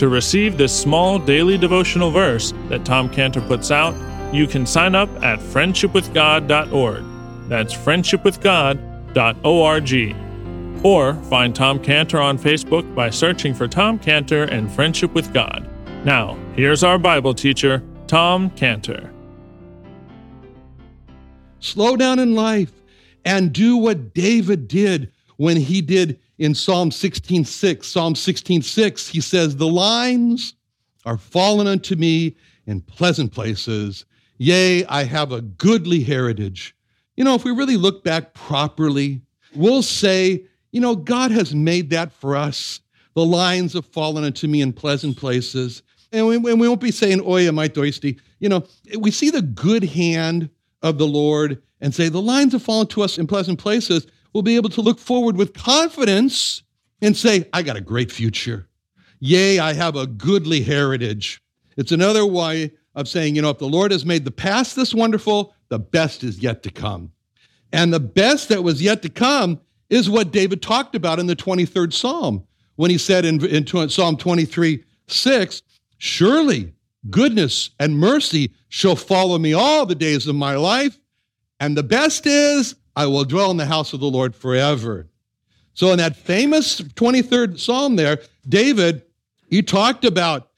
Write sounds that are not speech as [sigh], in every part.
To receive this small daily devotional verse that Tom Cantor puts out, you can sign up at friendshipwithgod.org. That's friendshipwithgod.org. Or find Tom Cantor on Facebook by searching for Tom Cantor and Friendship with God. Now, here's our Bible teacher, Tom Cantor. Slow down in life and do what David did when he did in Psalm 16:6. Psalm 16:6, he says, "The lines are fallen unto me in pleasant places. Yea, I have a goodly heritage." You know, if we really look back properly, we'll say, you know, God has made that for us. The lines have fallen unto me in pleasant places. And we, and we won't be saying, Oy, am I thirsty? You know, we see the good hand of the Lord and say, the lines have fallen to us in pleasant places will be able to look forward with confidence and say, I got a great future. Yea, I have a goodly heritage. It's another way of saying, you know, if the Lord has made the past this wonderful, the best is yet to come. And the best that was yet to come is what David talked about in the 23rd Psalm when he said in, in Psalm 23 6, Surely goodness and mercy shall follow me all the days of my life. And the best is I will dwell in the house of the Lord forever. So, in that famous 23rd Psalm there, David, he talked about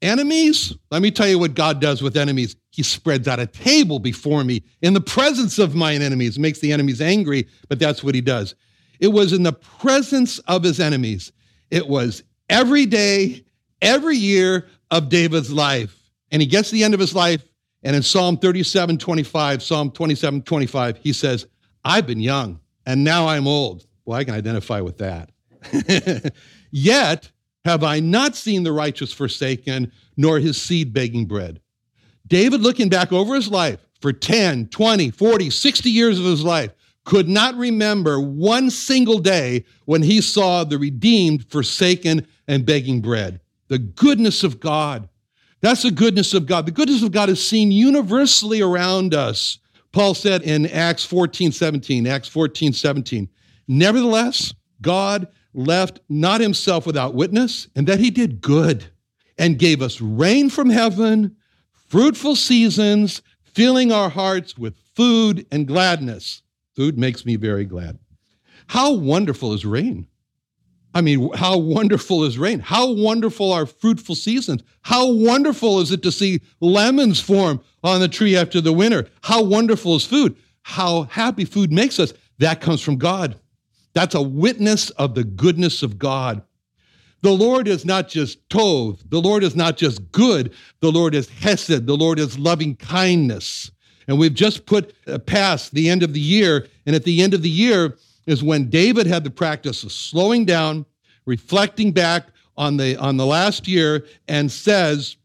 enemies. Let me tell you what God does with enemies. He spreads out a table before me in the presence of mine enemies, makes the enemies angry, but that's what he does. It was in the presence of his enemies. It was every day, every year of David's life. And he gets to the end of his life, and in Psalm 37 25, Psalm 27 25, he says, I've been young and now I'm old. Well, I can identify with that. [laughs] Yet have I not seen the righteous forsaken, nor his seed begging bread. David, looking back over his life for 10, 20, 40, 60 years of his life, could not remember one single day when he saw the redeemed forsaken and begging bread. The goodness of God. That's the goodness of God. The goodness of God is seen universally around us. Paul said in Acts 14, 17, Acts 14, 17, nevertheless, God left not himself without witness, and that he did good and gave us rain from heaven, fruitful seasons, filling our hearts with food and gladness. Food makes me very glad. How wonderful is rain! I mean, how wonderful is rain? How wonderful are fruitful seasons? How wonderful is it to see lemons form on the tree after the winter? How wonderful is food? How happy food makes us. That comes from God. That's a witness of the goodness of God. The Lord is not just tov. The Lord is not just good. The Lord is hesed. The Lord is loving kindness. And we've just put uh, past the end of the year. And at the end of the year, is when David had the practice of slowing down, reflecting back on the, on the last year, and says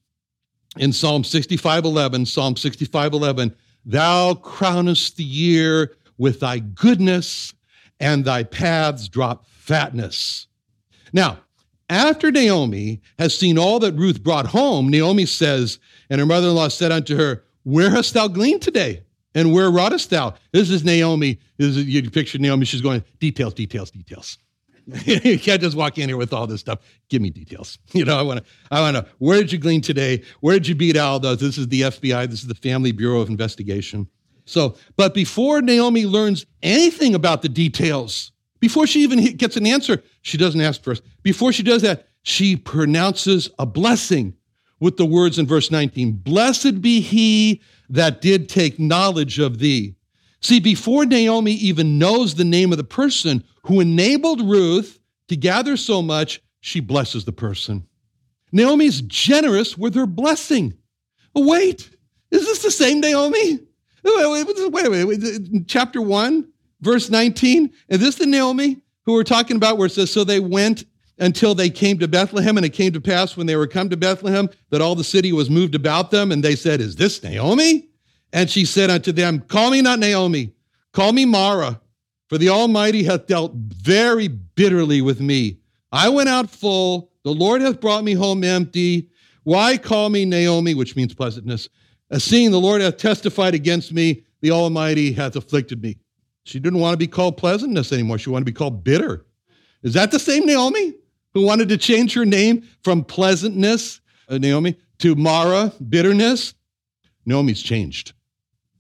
in Psalm 65:11, Psalm 65:11, Thou crownest the year with thy goodness, and thy paths drop fatness. Now, after Naomi has seen all that Ruth brought home, Naomi says, and her mother in law said unto her, Where hast thou gleaned today? And where wroughtest thou? This is Naomi. This is, you picture Naomi. She's going, details, details, details. [laughs] you can't just walk in here with all this stuff. Give me details. [laughs] You know, I want to, I want to, where did you glean today? Where did you beat all those? This is the FBI. This is the Family Bureau of Investigation. So, but before Naomi learns anything about the details, before she even gets an answer, she doesn't ask first. Before she does that, she pronounces a blessing with the words in verse 19 Blessed be he that did take knowledge of thee. See, before Naomi even knows the name of the person who enabled Ruth to gather so much, she blesses the person. Naomi's generous with her blessing. Wait, is this the same Naomi? Wait, wait, wait, wait. Chapter 1, verse 19. Is this the Naomi who we're talking about where it says, So they went until they came to Bethlehem, and it came to pass when they were come to Bethlehem that all the city was moved about them, and they said, Is this Naomi? And she said unto them, Call me not Naomi, call me Mara, for the Almighty hath dealt very bitterly with me. I went out full, the Lord hath brought me home empty. Why call me Naomi, which means pleasantness? As seeing the Lord hath testified against me, the Almighty hath afflicted me. She didn't want to be called pleasantness anymore. She wanted to be called bitter. Is that the same Naomi who wanted to change her name from pleasantness, uh, Naomi, to Mara, bitterness? Naomi's changed.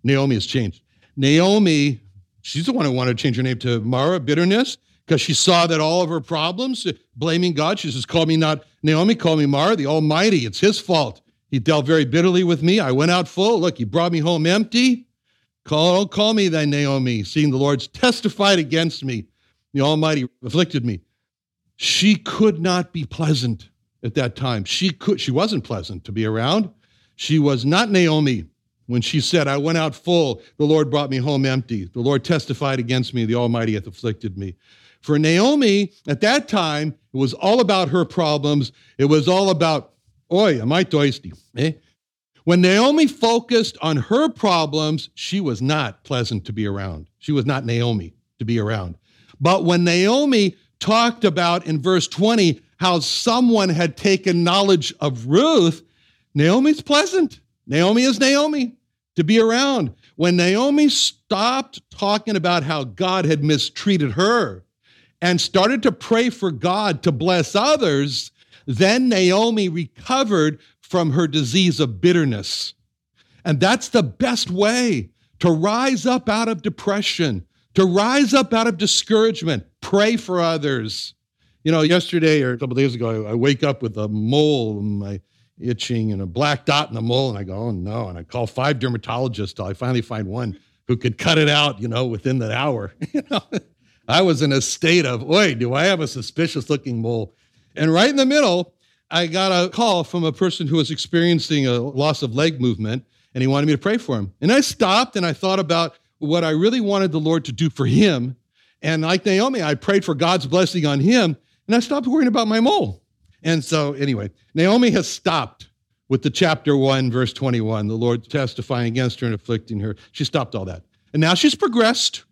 Naomi has changed. Naomi, she's the one who wanted to change her name to Mara, bitterness, because she saw that all of her problems, blaming God, she says, Call me not Naomi, call me Mara, the Almighty. It's his fault. He dealt very bitterly with me. I went out full. Look, he brought me home empty. Call, call me thy Naomi, seeing the Lord's testified against me. The Almighty afflicted me. She could not be pleasant at that time. She could, she wasn't pleasant to be around. She was not Naomi when she said, I went out full, the Lord brought me home empty. The Lord testified against me, the Almighty hath afflicted me. For Naomi, at that time, it was all about her problems. It was all about, oi, am I thirsty? Eh? When Naomi focused on her problems, she was not pleasant to be around. She was not Naomi to be around. But when Naomi talked about in verse 20 how someone had taken knowledge of Ruth, Naomi's pleasant. Naomi is Naomi to be around. When Naomi stopped talking about how God had mistreated her and started to pray for God to bless others, then Naomi recovered from her disease of bitterness. And that's the best way to rise up out of depression, to rise up out of discouragement. Pray for others. You know, yesterday or a couple days ago, I wake up with a mole in my itching and a black dot in the mole. And I go, oh no. And I call five dermatologists till I finally find one who could cut it out, you know, within the hour. [laughs] you know, I was in a state of, wait, do I have a suspicious looking mole? And right in the middle, I got a call from a person who was experiencing a loss of leg movement and he wanted me to pray for him. And I stopped and I thought about what I really wanted the Lord to do for him. And like Naomi, I prayed for God's blessing on him and I stopped worrying about my mole. And so, anyway, Naomi has stopped with the chapter 1, verse 21, the Lord testifying against her and afflicting her. She stopped all that. And now she's progressed.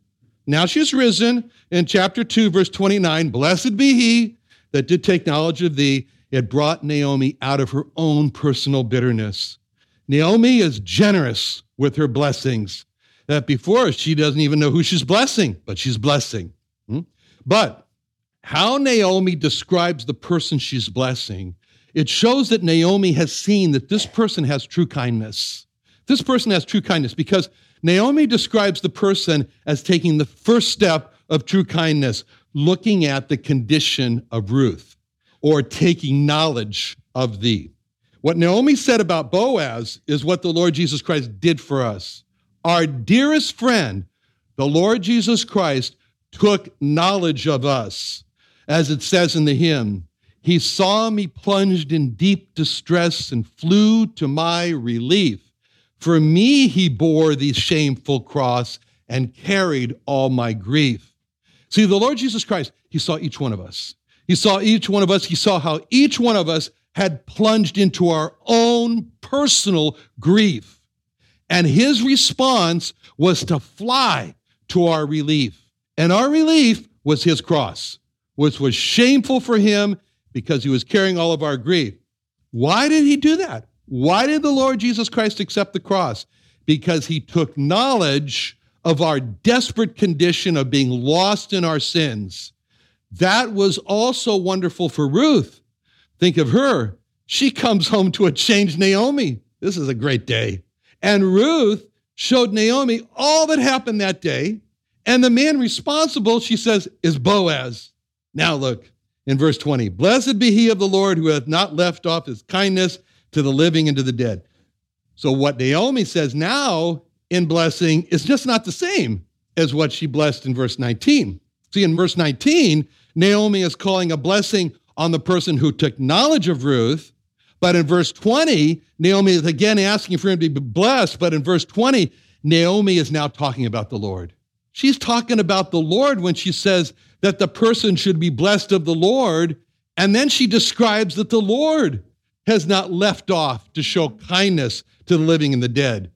Now she's risen. In chapter 2, verse 29, blessed be he that did take knowledge of thee. It brought Naomi out of her own personal bitterness. Naomi is generous with her blessings. That before she doesn't even know who she's blessing, but she's blessing. Hmm? But how Naomi describes the person she's blessing, it shows that Naomi has seen that this person has true kindness. This person has true kindness because Naomi describes the person as taking the first step of true kindness, looking at the condition of Ruth or taking knowledge of thee. What Naomi said about Boaz is what the Lord Jesus Christ did for us. Our dearest friend, the Lord Jesus Christ, took knowledge of us as it says in the hymn, he saw me plunged in deep distress and flew to my relief. For me, he bore the shameful cross and carried all my grief. See, the Lord Jesus Christ, he saw each one of us. He saw each one of us. He saw how each one of us had plunged into our own personal grief. And his response was to fly to our relief. And our relief was his cross which was shameful for him because he was carrying all of our grief. Why did he do that? Why did the Lord Jesus Christ accept the cross? because he took knowledge of our desperate condition of being lost in our sins. That was also wonderful for Ruth. Think of her. She comes home to a changed Naomi. This is a great day. And Ruth showed Naomi all that happened that day. And the man responsible, she says, is Boaz. Now look in verse 20 Blessed be he of the Lord who hath not left off his kindness to the living and to the dead. So, what Naomi says now in blessing is just not the same as what she blessed in verse 19. See, in verse 19, Naomi is calling a blessing on the person who took knowledge of Ruth. But in verse 20, Naomi is again asking for him to be blessed. But in verse 20, Naomi is now talking about the Lord. She's talking about the Lord when she says that the person should be blessed of the Lord. And then she describes that the Lord has not left off to show kindness to the living and the dead.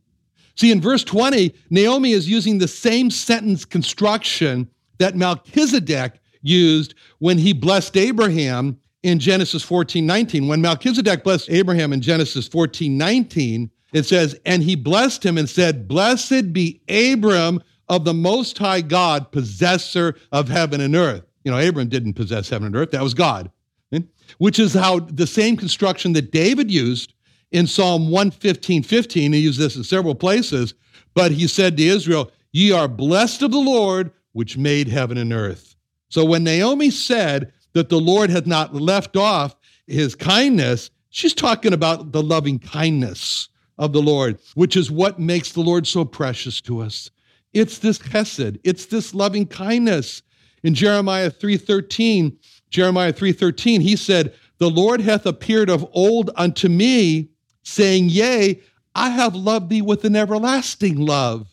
See, in verse 20, Naomi is using the same sentence construction that Melchizedek used when he blessed Abraham in Genesis 14 19. When Melchizedek blessed Abraham in Genesis 14 19, it says, And he blessed him and said, Blessed be Abram of the Most High God, possessor of heaven and earth. You know, Abram didn't possess heaven and earth, that was God. Eh? Which is how the same construction that David used in Psalm 115 15, he used this in several places, but he said to Israel, Ye are blessed of the Lord, which made heaven and earth. So when Naomi said that the Lord had not left off his kindness, she's talking about the loving kindness of the Lord, which is what makes the Lord so precious to us. It's this chesed, it's this loving kindness. In Jeremiah 3:13, Jeremiah 3:13, he said, "The Lord hath appeared of old unto me, saying, Yea, I have loved thee with an everlasting love.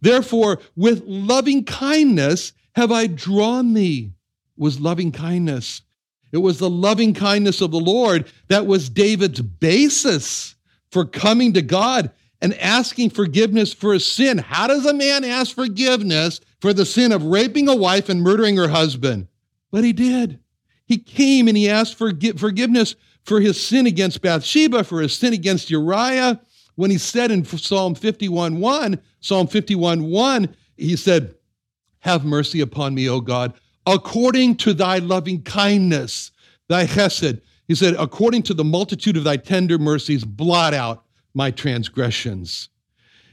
Therefore, with loving kindness have I drawn thee. Was loving kindness. It was the loving kindness of the Lord that was David's basis for coming to God and asking forgiveness for his sin. How does a man ask forgiveness for the sin of raping a wife and murdering her husband? But he did. He came and he asked for forgiveness for his sin against Bathsheba, for his sin against Uriah. When he said in Psalm 51 1, Psalm 51 1, he said, Have mercy upon me, O God, according to thy loving kindness, thy chesed. He said, According to the multitude of thy tender mercies, blot out my transgressions.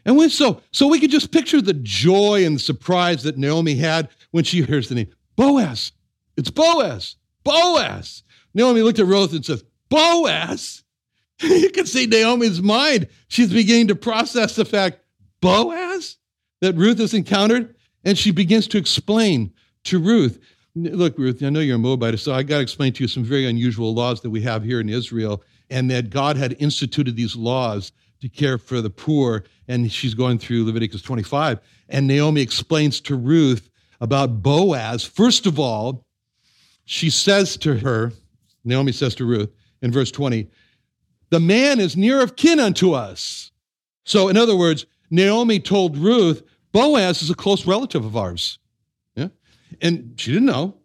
And we, so, so we could just picture the joy and the surprise that Naomi had when she hears the name Boaz. It's Boaz. Boaz. Naomi looked at Ruth and says, Boaz. [laughs] you can see Naomi's mind. She's beginning to process the fact, Boaz, that Ruth has encountered. And she begins to explain to Ruth, look, Ruth, I know you're a Moabite, so I got to explain to you some very unusual laws that we have here in Israel, and that God had instituted these laws to care for the poor. And she's going through Leviticus 25. And Naomi explains to Ruth about Boaz. First of all, she says to her, Naomi says to Ruth in verse 20, the man is near of kin unto us. So, in other words, Naomi told Ruth, Boaz is a close relative of ours. And she didn't know.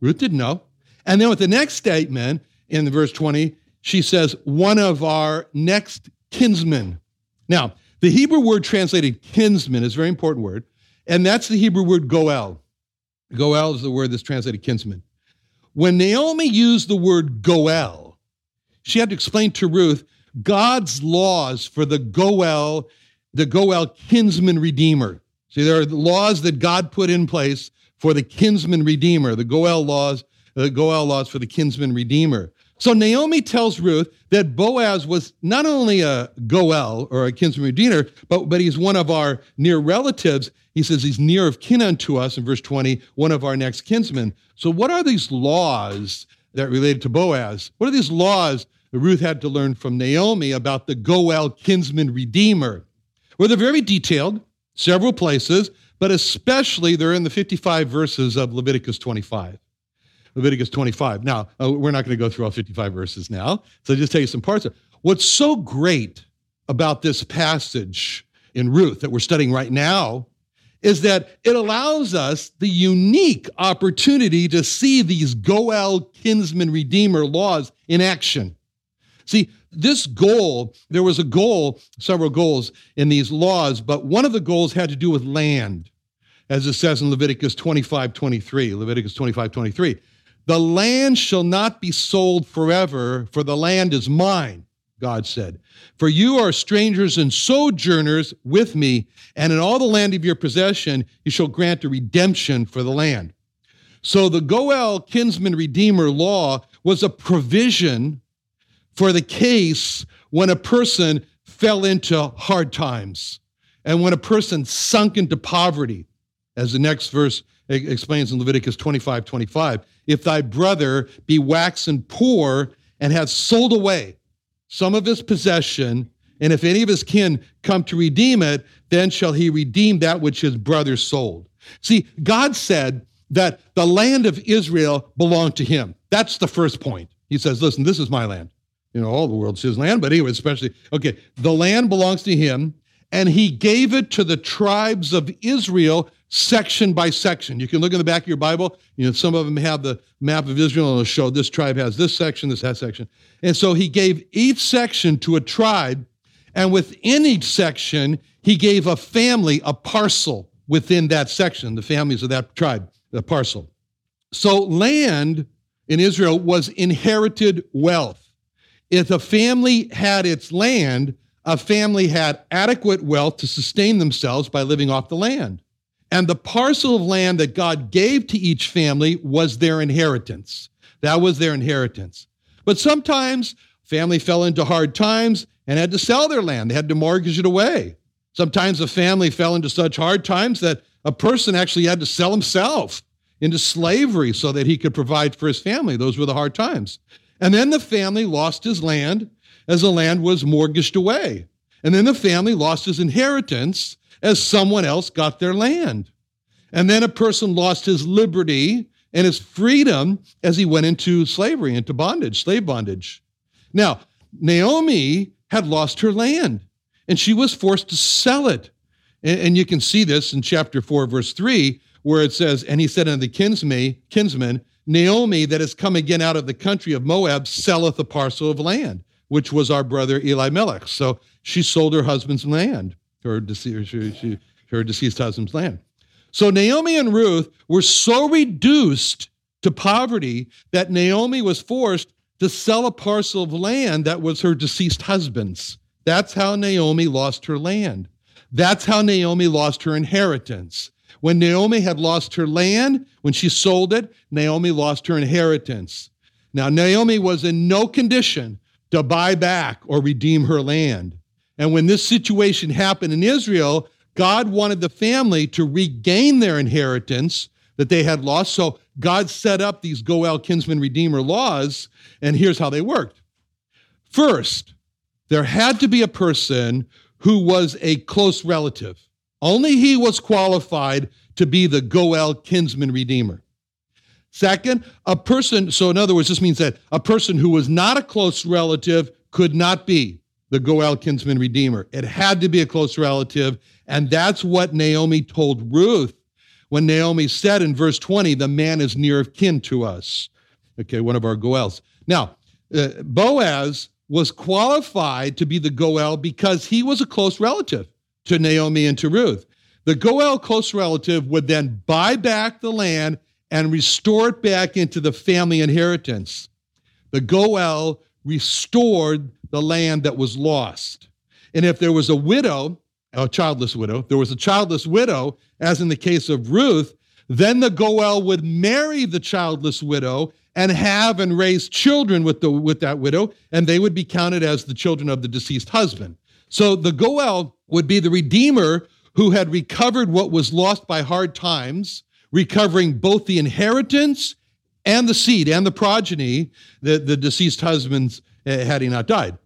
Ruth didn't know. And then with the next statement in the verse 20, she says, one of our next kinsmen. Now, the Hebrew word translated kinsman is a very important word, and that's the Hebrew word goel. Goel is the word that's translated kinsman. When Naomi used the word Goel, she had to explain to Ruth God's laws for the Goel, the Goel kinsman redeemer. See, there are laws that God put in place for the kinsman redeemer, the Goel laws, the Goel laws for the kinsman redeemer. So Naomi tells Ruth that Boaz was not only a Goel or a kinsman redeemer, but, but he's one of our near relatives. He says he's near of kin unto us in verse 20, one of our next kinsmen. So, what are these laws that related to Boaz? What are these laws that Ruth had to learn from Naomi about the Goel kinsman redeemer? Well, they're very detailed, several places, but especially they're in the 55 verses of Leviticus 25. Leviticus 25. Now, uh, we're not going to go through all 55 verses now, so I'll just tell you some parts of it. What's so great about this passage in Ruth that we're studying right now is that it allows us the unique opportunity to see these Goel kinsman redeemer laws in action. See, this goal, there was a goal, several goals in these laws, but one of the goals had to do with land, as it says in Leviticus 25 23. Leviticus 25 23. The land shall not be sold forever, for the land is mine, God said. For you are strangers and sojourners with me, and in all the land of your possession you shall grant a redemption for the land. So the Goel kinsman redeemer law was a provision for the case when a person fell into hard times and when a person sunk into poverty, as the next verse explains in Leviticus 25 25. If thy brother be waxen poor and hath sold away some of his possession, and if any of his kin come to redeem it, then shall he redeem that which his brother sold. See, God said that the land of Israel belonged to him. That's the first point. He says, Listen, this is my land. You know, all the world's his land, but anyway, especially, okay, the land belongs to him, and he gave it to the tribes of Israel section by section. You can look in the back of your Bible. You know, some of them have the map of Israel and it'll show this tribe has this section, this that section. And so he gave each section to a tribe, and within each section, he gave a family a parcel within that section, the families of that tribe, the parcel. So land in Israel was inherited wealth. If a family had its land, a family had adequate wealth to sustain themselves by living off the land. And the parcel of land that God gave to each family was their inheritance. That was their inheritance. But sometimes family fell into hard times and had to sell their land. They had to mortgage it away. Sometimes a family fell into such hard times that a person actually had to sell himself into slavery so that he could provide for his family. Those were the hard times. And then the family lost his land as the land was mortgaged away. And then the family lost his inheritance as someone else got their land. And then a person lost his liberty and his freedom as he went into slavery, into bondage, slave bondage. Now, Naomi had lost her land and she was forced to sell it. And, you can see this in chapter 4, verse 3, where it says, And he said unto the kinsman, kinsman Naomi, that has come again out of the country of Moab, selleth a parcel of land, which was our brother Elimelech. So she sold her husband's land, her deceased, her deceased husband's land. So Naomi and Ruth were so reduced to poverty that Naomi was forced to sell a parcel of land that was her deceased husband's. That's how Naomi lost her land. That's how Naomi lost her inheritance. When Naomi had lost her land, when she sold it, Naomi lost her inheritance. Now, Naomi was in no condition to buy back or redeem her land. And when this situation happened in Israel, God wanted the family to regain their inheritance that they had lost. So God set up these Goel kinsman redeemer laws, and here's how they worked. First, there had to be a person who was a close relative. Only he was qualified to be the Goel kinsman redeemer. Second, a person, so in other words, this means that a person who was not a close relative could not be the Goel kinsman redeemer. It had to be a close relative. And that's what Naomi told Ruth when Naomi said in verse 20, the man is near of kin to us. Okay, one of our Goels. Now, uh, Boaz was qualified to be the Goel because he was a close relative to Naomi and to Ruth. The Goel close relative would then buy back the land and restore it back into the family inheritance. The Goel restored the land that was lost. And if there was a widow, a childless widow, there was a childless widow, as in the case of Ruth, then the Goel would marry the childless widow and have and raise children with, the, with that widow, and they would be counted as the children of the deceased husband. So the Goel would be the redeemer who had recovered what was lost by hard times, recovering both the inheritance and the seed and the progeny that the deceased husbands uh, had he not died.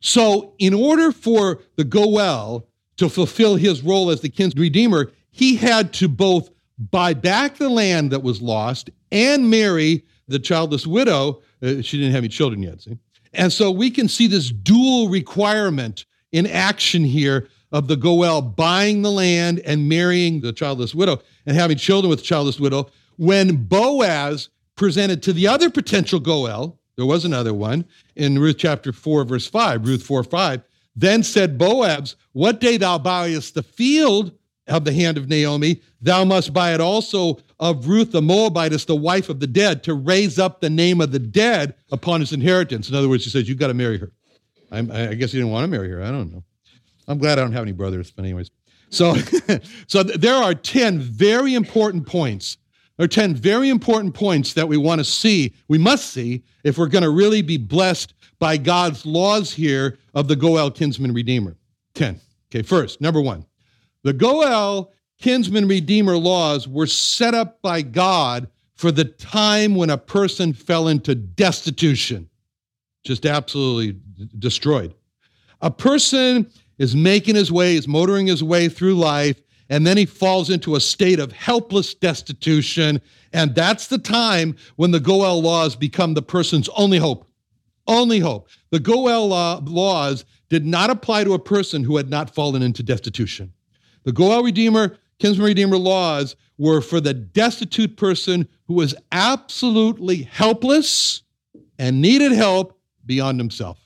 So, in order for the Goel to fulfill his role as the kinsman redeemer, he had to both buy back the land that was lost and marry the childless widow. Uh, she didn't have any children yet, see? And so we can see this dual requirement in action here of the Goel buying the land and marrying the childless widow and having children with the childless widow when Boaz presented to the other potential Goel, There was another one in Ruth chapter 4, verse 5, Ruth 4 5. Then said Boaz, What day thou buyest the field of the hand of Naomi, thou must buy it also of Ruth the Moabitess, the wife of the dead, to raise up the name of the dead upon his inheritance. In other words, he says, You've got to marry her. I'm, i guess he didn't want to marry her. I don't know. I'm glad I don't have any brothers, but anyways. So, [laughs] so there are 10 very important points. There are 10 very important points that we want to see, we must see, if we're going to really be blessed by God's laws here of the Goel kinsman redeemer. 10. Okay, first, number one, the Goel kinsman redeemer laws were set up by God for the time when a person fell into destitution, just absolutely destroyed. A person is making his way, is motoring his way through life, and then he falls into a state of helpless destitution. And that's the time when the Goel laws become the person's only hope. Only hope. The Goel law, laws did not apply to a person who had not fallen into destitution. The Goel Redeemer, Kinsman Redeemer laws were for the destitute person who was absolutely helpless and needed help beyond himself.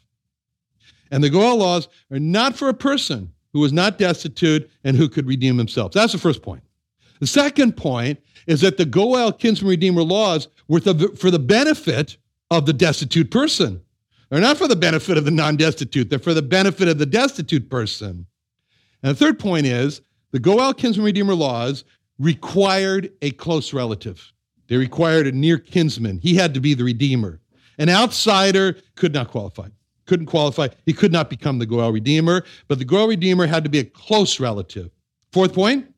And the Goel laws are not for a person who was not destitute and who could redeem themselves. That's the first point. The second point is that the Goel Kinsman Redeemer laws were for the benefit of the destitute person. They're not for the benefit of the non destitute, they're for the benefit of the destitute person. And the third point is the Goel Kinsman Redeemer laws required a close relative. They required a near kinsman. He had to be the redeemer. An outsider could not qualify. Couldn't qualify. He could not become the Goel Redeemer, but the Goel Redeemer had to be a close relative. Fourth point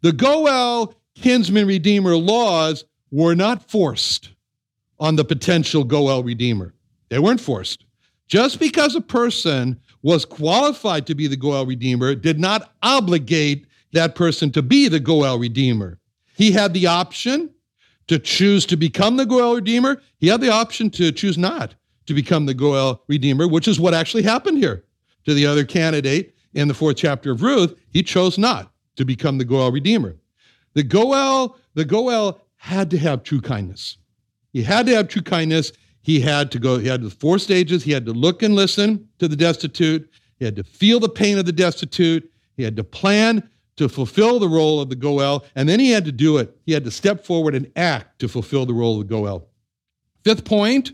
the Goel Kinsman Redeemer laws were not forced on the potential Goel Redeemer. They weren't forced. Just because a person was qualified to be the Goel Redeemer did not obligate that person to be the Goel Redeemer. He had the option to choose to become the Goel Redeemer. He had the option to choose not to become the Goel Redeemer, which is what actually happened here to the other candidate in the fourth chapter of Ruth. He chose not to become the Goel Redeemer. The Goel, the Goel had to have true kindness. He had to have true kindness he had to go, he had the four stages. He had to look and listen to the destitute. He had to feel the pain of the destitute. He had to plan to fulfill the role of the Goel. And then he had to do it. He had to step forward and act to fulfill the role of the Goel. Fifth point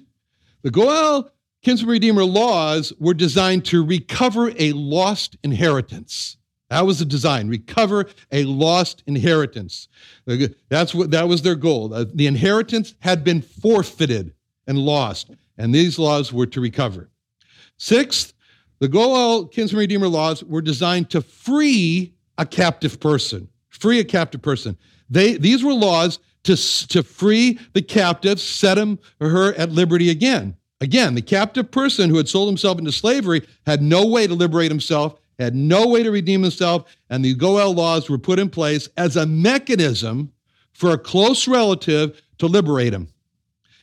the Goel Kinsman Redeemer laws were designed to recover a lost inheritance. That was the design, recover a lost inheritance. That's what that was their goal. The inheritance had been forfeited and lost, and these laws were to recover. Sixth, the Goel Kinsman Redeemer laws were designed to free a captive person. Free a captive person. They, these were laws to, to free the captive, set him or her at liberty again. Again, the captive person who had sold himself into slavery had no way to liberate himself, had no way to redeem himself, and the Goel laws were put in place as a mechanism for a close relative to liberate him.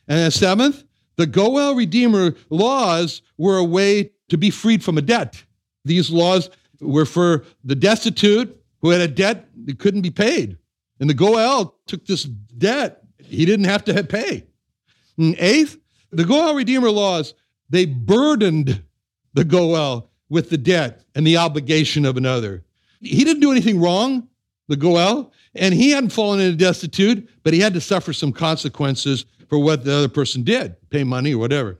And seventh, the Goel Redeemer laws were a way to be freed from a debt. These laws were for the destitute who had a debt that couldn't be paid. And the Goel took this debt he didn't have to pay. And eighth, the Goel Redeemer laws, they burdened the Goel with the debt and the obligation of another. He didn't do anything wrong, the Goel, and he hadn't fallen into destitute, but he had to suffer some consequences for what the other person did, pay money or whatever.